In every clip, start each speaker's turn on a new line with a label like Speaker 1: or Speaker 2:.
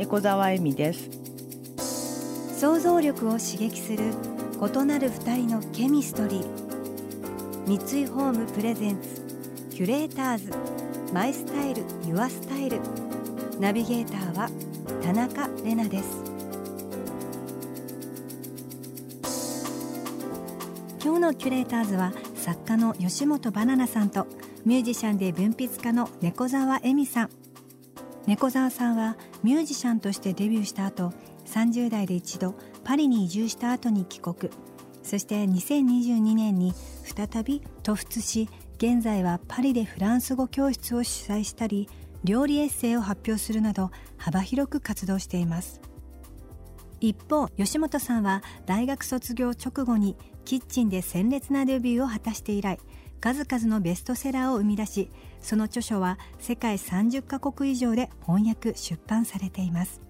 Speaker 1: 猫沢恵美です。
Speaker 2: 想像力を刺激する異なる二人のケミストリー。三井ホームプレゼンツキュレーターズ。マイスタイルユアスタイル。ナビゲーターは田中れなです。今日のキュレーターズは作家の吉本バナナさんとミュージシャンで文筆家の猫沢恵美さん。猫沢さんはミュージシャンとしてデビューした後30代で一度パリに移住した後に帰国。そして2022年に再び突出し現在はパリでフランス語教室を主催したり料理エッセイを発表するなど幅広く活動しています。一方吉本さんは大学卒業直後にキッチンで鮮烈なデビューを果たして以来数々のベストセラーを生み出しその著書は世界30カ国以上で翻訳出版されています。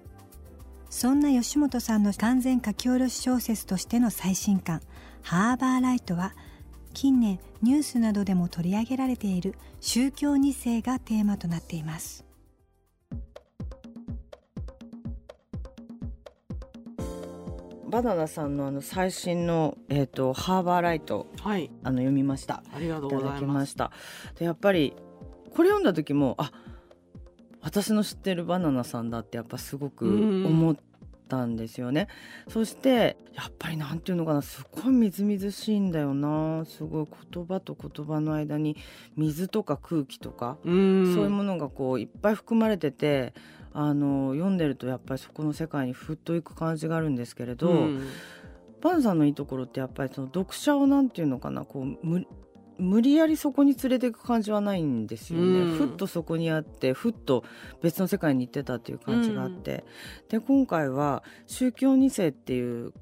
Speaker 2: そんな吉本さんの完全書き下ろし小説としての最新刊「ハーバーライト」は近年ニュースなどでも取り上げられている宗教2世がテーマとなっています。
Speaker 1: バナナさんのあの最新のえっ、とハーバーライト
Speaker 3: はい。
Speaker 1: あの読みました。
Speaker 3: ありがと
Speaker 1: いう
Speaker 3: ございま
Speaker 1: した。でやっぱりこれ読んだ時もあ私の知ってるバナナさんだってやっぱすごく
Speaker 3: うん。
Speaker 1: 思ったんですよね、そしてやっぱりなんていうのかなすごいみずみずしいんだよな。すごい言葉と言葉の間に水とか空気とか
Speaker 3: うん。
Speaker 1: そういうものがこういっぱい含まれててあの読んでるとやっぱりそこの世界にふっといく感じがあるんですけれど、
Speaker 3: うん。
Speaker 1: バンさんのいいところってやっぱりその読者をなんていうのかなこう無無理やりそこに連れていく感じはないんですよね、
Speaker 3: うん。
Speaker 1: ふっとそこにあってふっと別の世界に行ってたっていう感じがあって、で今回は宗教2世っていう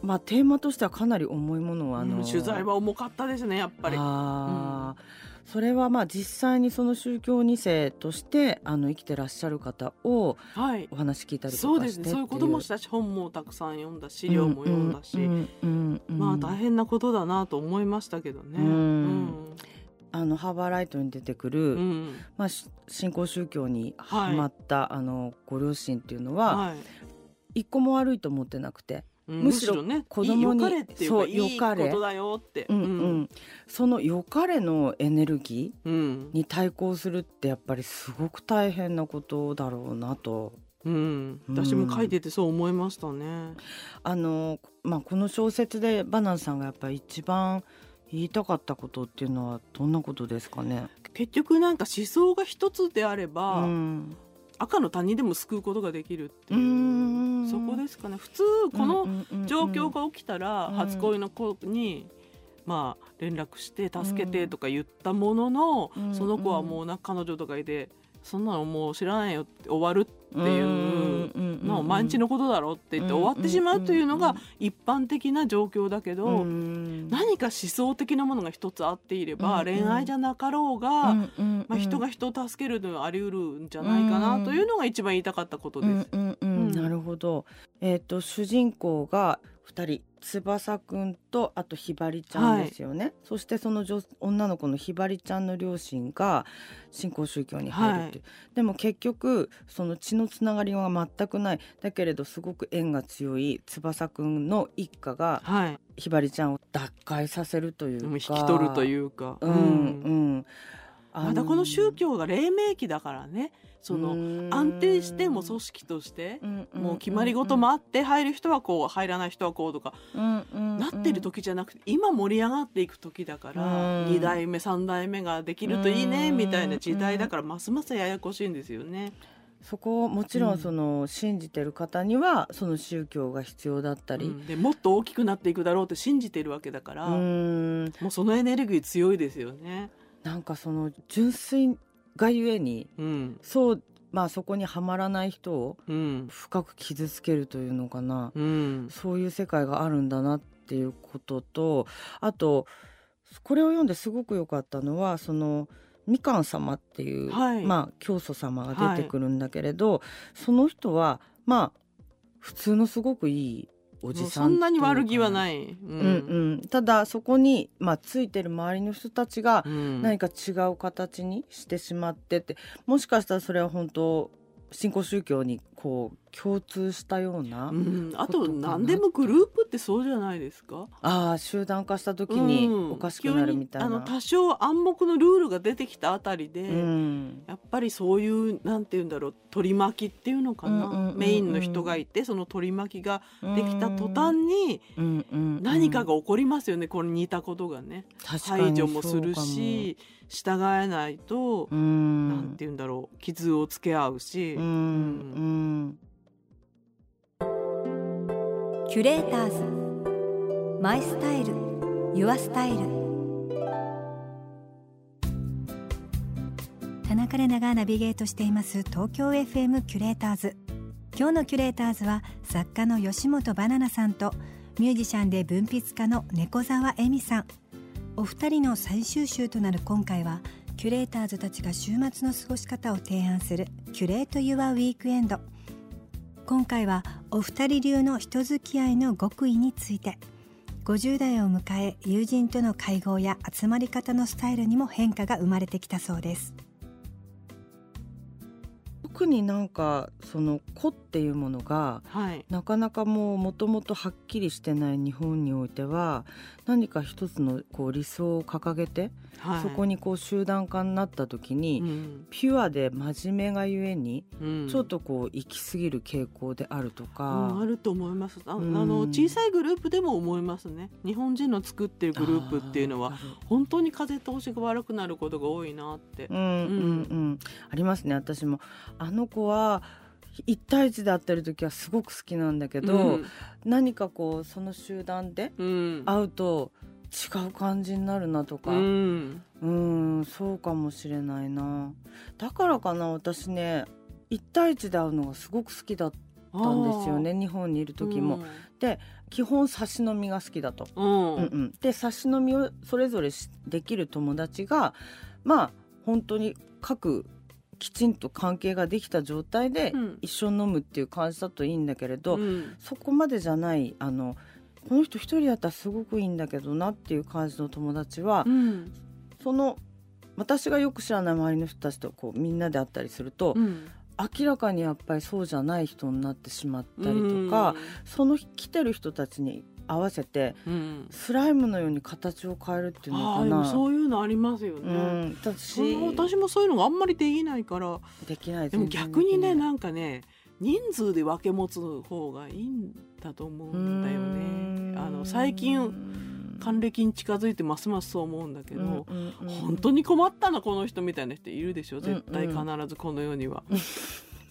Speaker 1: まあテーマとしてはかなり重いものをあの、
Speaker 3: うん取材は重かったですねやっぱり。
Speaker 1: あーそれはまあ実際にその宗教2世としてあの生きてらっしゃる方を
Speaker 3: はい。
Speaker 1: お話聞いたりと
Speaker 3: そう
Speaker 1: かしてっていう。
Speaker 3: ですね。そういうこともしたし本もたくさん読んだ資料も読んだし、
Speaker 1: うんうんうんうん。
Speaker 3: まあ大変なことだなと思いましたけどね。
Speaker 1: うん。あのハーバーライトに出てくる、まあ、し新興宗教にハマった、あのご両親っていうのは、
Speaker 3: はい。
Speaker 1: 一個も悪いと思ってなくて、
Speaker 3: うん
Speaker 1: むしろ
Speaker 3: ね
Speaker 1: 子供に
Speaker 3: いい良かれっていう
Speaker 1: そう
Speaker 3: かいい
Speaker 1: 良かれ。
Speaker 3: ことだよって、
Speaker 1: うんうん。その良かれのエネルギ
Speaker 3: うん。
Speaker 1: ーに対抗するってやっぱりすごく大変なことだろうなと。
Speaker 3: うん。私も書いててそう思いましたね。
Speaker 1: あのまあ、この小説でバナナさんがやっぱり一番言いたかったことっていうのはどんなことですかね？
Speaker 3: 結局なんか思想が一つであれば、
Speaker 1: うん。
Speaker 3: 赤の他人でも救うことができるっていう
Speaker 1: うん
Speaker 3: そこですかね。普通この状況が起きたら
Speaker 1: うん。
Speaker 3: 初恋の子に、まあ、連絡して助けてとか言ったものの、
Speaker 1: うん
Speaker 3: その子はもうな彼女とかいてそんなのもう知らないよって終わるっていうのを毎日のことだろって言って終わってしまうというのが一般的な状況だけど、何か思想的なものが一つあっていれば、
Speaker 1: うん
Speaker 3: 恋愛じゃなかろうが、まあ、人が人を助けるのはあり得るんじゃないかなというのが一番言いたかったことです。
Speaker 1: なるほど。えっ、と主人公が二人翼くんとあとひばりちゃんですよね。そしてその女女の子のひばりちゃんの両親が新興宗教に入るっていう。でも結局その血のつながりは全くない。だけれどすごく縁が強い翼くんの一家が
Speaker 3: はい、
Speaker 1: ひばりちゃんを脱会させるというか。
Speaker 3: 引き取るというか。
Speaker 1: うんうん。あ
Speaker 3: またこの宗教が黎明期だからね。その安定しても組織としてもう決まり事もあって入る人はこう入らない人はこうとかなってる時じゃなくて今盛り上がっていく時だから
Speaker 1: うん。
Speaker 3: 2代目3代目ができるといいねみたいな時代だからますますややこしいんですよね。
Speaker 1: そこをもちろ
Speaker 3: うん。
Speaker 1: んその信じてる方にはその宗教が必要だったり、
Speaker 3: うん。でもっと大きくなっていくだろうって信じてるわけだから
Speaker 1: う
Speaker 3: も
Speaker 1: ん
Speaker 3: うそのエネルギー強いですよね。
Speaker 1: なんかその純粋がゆえに
Speaker 3: うん
Speaker 1: そうまあそこにはまらない人を深く傷つけるというのかな、うん、そういう世界があるんだなっていうこととあとこれを読んですごく良かったのはそのみかん様っていう、はい、まあ教祖様が出てくるんだけれど、はい、その人はまあ普通のすごくいいおじさ
Speaker 3: んそんなに悪気はない、
Speaker 1: うん、うんうん。ただそこに、まあ、ついてる周りの人たちが何か違う形にしてしまってて、もしかしたらそれは本当新興宗教にこう共通したような、う
Speaker 3: ん、あと何でもグループってそうじゃないですか？
Speaker 1: ああ集団化した時におかしくなるみたいな、
Speaker 3: うん、あの多少暗黙のルールが出てきたあたりで、うん、やっぱりそういうなんて言うんだろう取り巻きっていうのかな、うんうんうんうん、メインの人がいてその取り巻きができた途端に何かが起こりますよねこれ似たことがね。排除もするし従えないと、うん、なんて言うんだろう傷をつけ合うし。うんうん
Speaker 2: キュレーターズ。マイスタイル。Your Style。田中麗奈がナビゲートしています東京 FM キュレーターズ。今日のキュレーターズは作家の吉本ばななさんとミュージシャンで文筆家の猫沢エミさん。お二人の最終週となる今回はキュレーターズたちが週末の過ごし方を提案する Curate Your Weekend。今回はお二人流の人付き合いの極意について。50代を迎え友人との会合や集まり方のスタイルにも変化が生まれてきたそうです。
Speaker 1: 特になんかその子っていうものが、はい、なかなかもうもともとはっきりしてない日本においては何か一つのこう理想を掲げて、はい、そこにこう集団化になった時に、うん、ピュアで真面目がゆえに、うん、ちょっとこう行き過ぎる傾向であるとか、
Speaker 3: うん、あると思います。あ,、の小さいグループでも思いますね。日本人の作ってるグループっていうのは本当に風通しが悪くなることが多いなって、うんうん
Speaker 1: うん。ありますね。私もあの子は1対1で会ってる時はすごく好きなんだけど、うん、何かこうその集団で会うと違う感じになるなとか、うん、うんそうかもしれないな。だからかな私ね1対1で会うのがすごく好きだったんですよね日本にいる時も。うん、で基本差し飲みが好きだと。うん。うんうん、で差し飲みをそれぞれできる友達がまあ本当に各きちんと関係ができた状態で一緒に飲むっていう感じだといいんだけれど、うん、そこまでじゃないあのこの人一人だったらすごくいいんだけどなっていう感じの友達は、うん、その私がよく知らない周りの人たちとこうみんなで会ったりすると、うん、明らかにやっぱりそうじゃない人になってしまったりとか、その来てる人たちに合わせて、うん、スライムのように形を変えるっていうのかな。
Speaker 3: そういうのありますよね、うん、私私もそういうのがあんまりできないから。
Speaker 1: できない
Speaker 3: でも逆にねなんかね人数で分け持つ方がいいんだと思うんだよね。あの最近還暦に近づいてますますそう思うんだけど、うんうんうん、本当に困ったなこの人みたいな人いるでしょ？絶対必ずこの世には。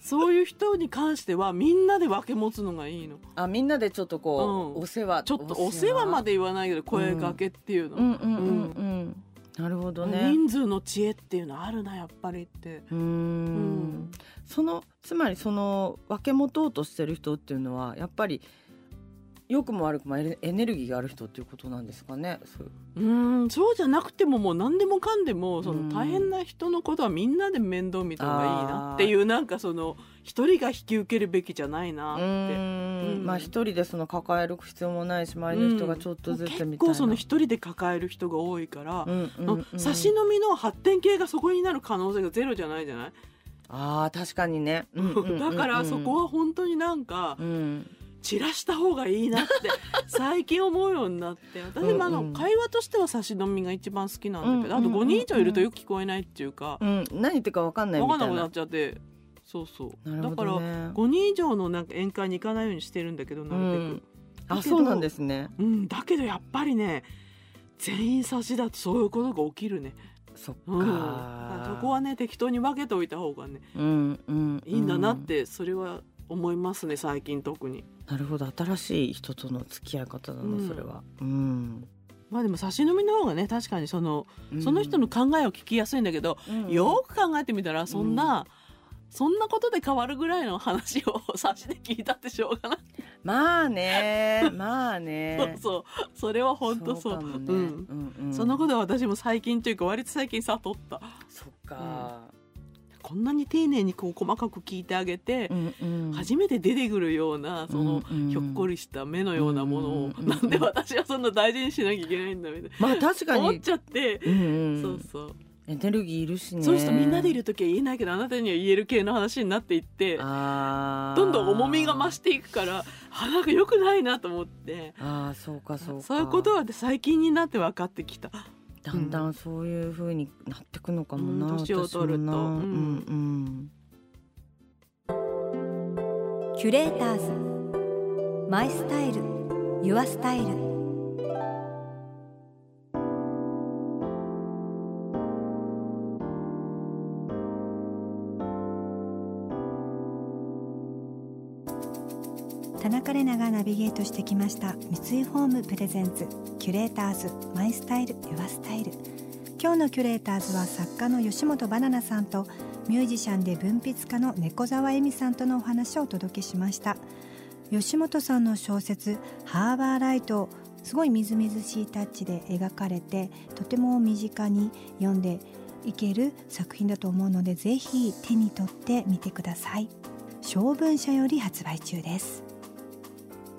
Speaker 3: そういう人に関してはみんなで分け持つのがいいの。
Speaker 1: あみんなでちょっとこう、うん、お世話
Speaker 3: ちょっとお世話まで言わないけど声かけっていうの。
Speaker 1: なるほどね。
Speaker 3: 人数の知恵っていうのあるなやっぱりって。うんう
Speaker 1: んそのつまりその分け持とうとしてる人っていうのはやっぱり良くも悪くもエネルギーがある人っていうことなんですかね？
Speaker 3: う。んそうじゃなくてももう何でもかんでもその大変な人のことはみんなで面倒見た方がいいなっていうなんかその一人が引き受けるべきじゃないなって。うん。
Speaker 1: まあ一人でその抱える必要もないし周りの人がちょっとずつみたいな。結
Speaker 3: 構その一人で抱える人が多いから、差し飲みの発展系がそこになる可能性がゼロじゃないじゃない？
Speaker 1: あ確かにね、
Speaker 3: だからそこは本当になんか、うん散らした方がいいなって 最近思うようになって。私もあの会話としては差し飲みが一番好きなんだけど、あと5人以上いるとよく聞こえないっていうか、
Speaker 1: うん、何言ってか分かんないみたいな。
Speaker 3: 分かんなくなっちゃってそうそう、ね、だから5人以上のなんか宴会に行かないようにしてるんだけどなるべく、うん、
Speaker 1: あそうなんですね、
Speaker 3: うん、だけどやっぱりね全員差しだとそういうことが起きるね。
Speaker 1: そっか、うん、
Speaker 3: そこはね適当に分けておいた方がね、うんうん、いいんだなってそれは思いますね最近特に。
Speaker 1: なるほど新しい人との付き合い方だな、それは。うん。
Speaker 3: まあでも差し飲みの方がね確かにその、その人の考えを聞きやすいんだけど、よく考えてみたらそんな、そんなことで変わるぐらいの話を差しで聞いたってしょうがない。
Speaker 1: まあねまあね。
Speaker 3: そうそう。それは本当そう。
Speaker 1: そうかもね。
Speaker 3: うん。
Speaker 1: うんうん。
Speaker 3: そのことは私も最近というか割と最近悟った。
Speaker 1: そっか、
Speaker 3: こんなに丁寧にこう細かく聞いてあげて、
Speaker 1: うんうん。
Speaker 3: 初めて出てくるようなその
Speaker 1: うんうん
Speaker 3: ひょっこりした目のようなものを、
Speaker 1: うんうん
Speaker 3: なんで私はそんな大事にしなきゃいけないんだみたい
Speaker 1: まあ確か
Speaker 3: な思っ
Speaker 1: に、
Speaker 3: ちゃって、
Speaker 1: うんうん、
Speaker 3: そうそう。
Speaker 1: エネルギーいるしね。
Speaker 3: そういう人みんなでいる時は言えないけどあなたには言える系の話になっていってどんどん重みが増していくからあなんか良くないなと思って。
Speaker 1: あーそうかそうか。
Speaker 3: そういうことは最近になって分かってきた。
Speaker 1: だんだんそういう風になってくのかもな、
Speaker 3: うん年を取ると。うん
Speaker 1: うん。
Speaker 2: キュレーターズ。マイスタイル。ユアスタイル中れながナビゲートしてきました三井ホームプレゼンツキュレーターズマイスタイルユアスタイル。今日のキュレーターズは作家の吉本ばななさんとミュージシャンで文筆家の猫沢恵美さんとのお話をお届けしました。吉本さんの小説「ハーバーライト」すごいみずみずしいタッチで描かれてとても身近に読んでいける作品だと思うのでぜひ手に取ってみてください。小文社より発売中です。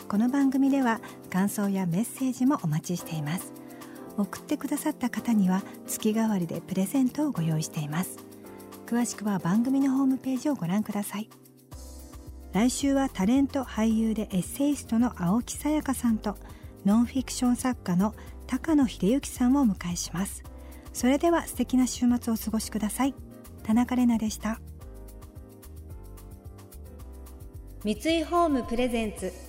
Speaker 2: この番組では感想やメッセージもお待ちしています。送ってくださった方には月替わりでプレゼントをご用意しています。詳しくは番組のホームページをご覧ください。来週はタレント俳優でエッセイストの青木さやかさんとノンフィクション作家の高野秀幸さんをお迎えします。それでは素敵な週末をお過ごしください。田中れなでした。三井ホームプレゼンツ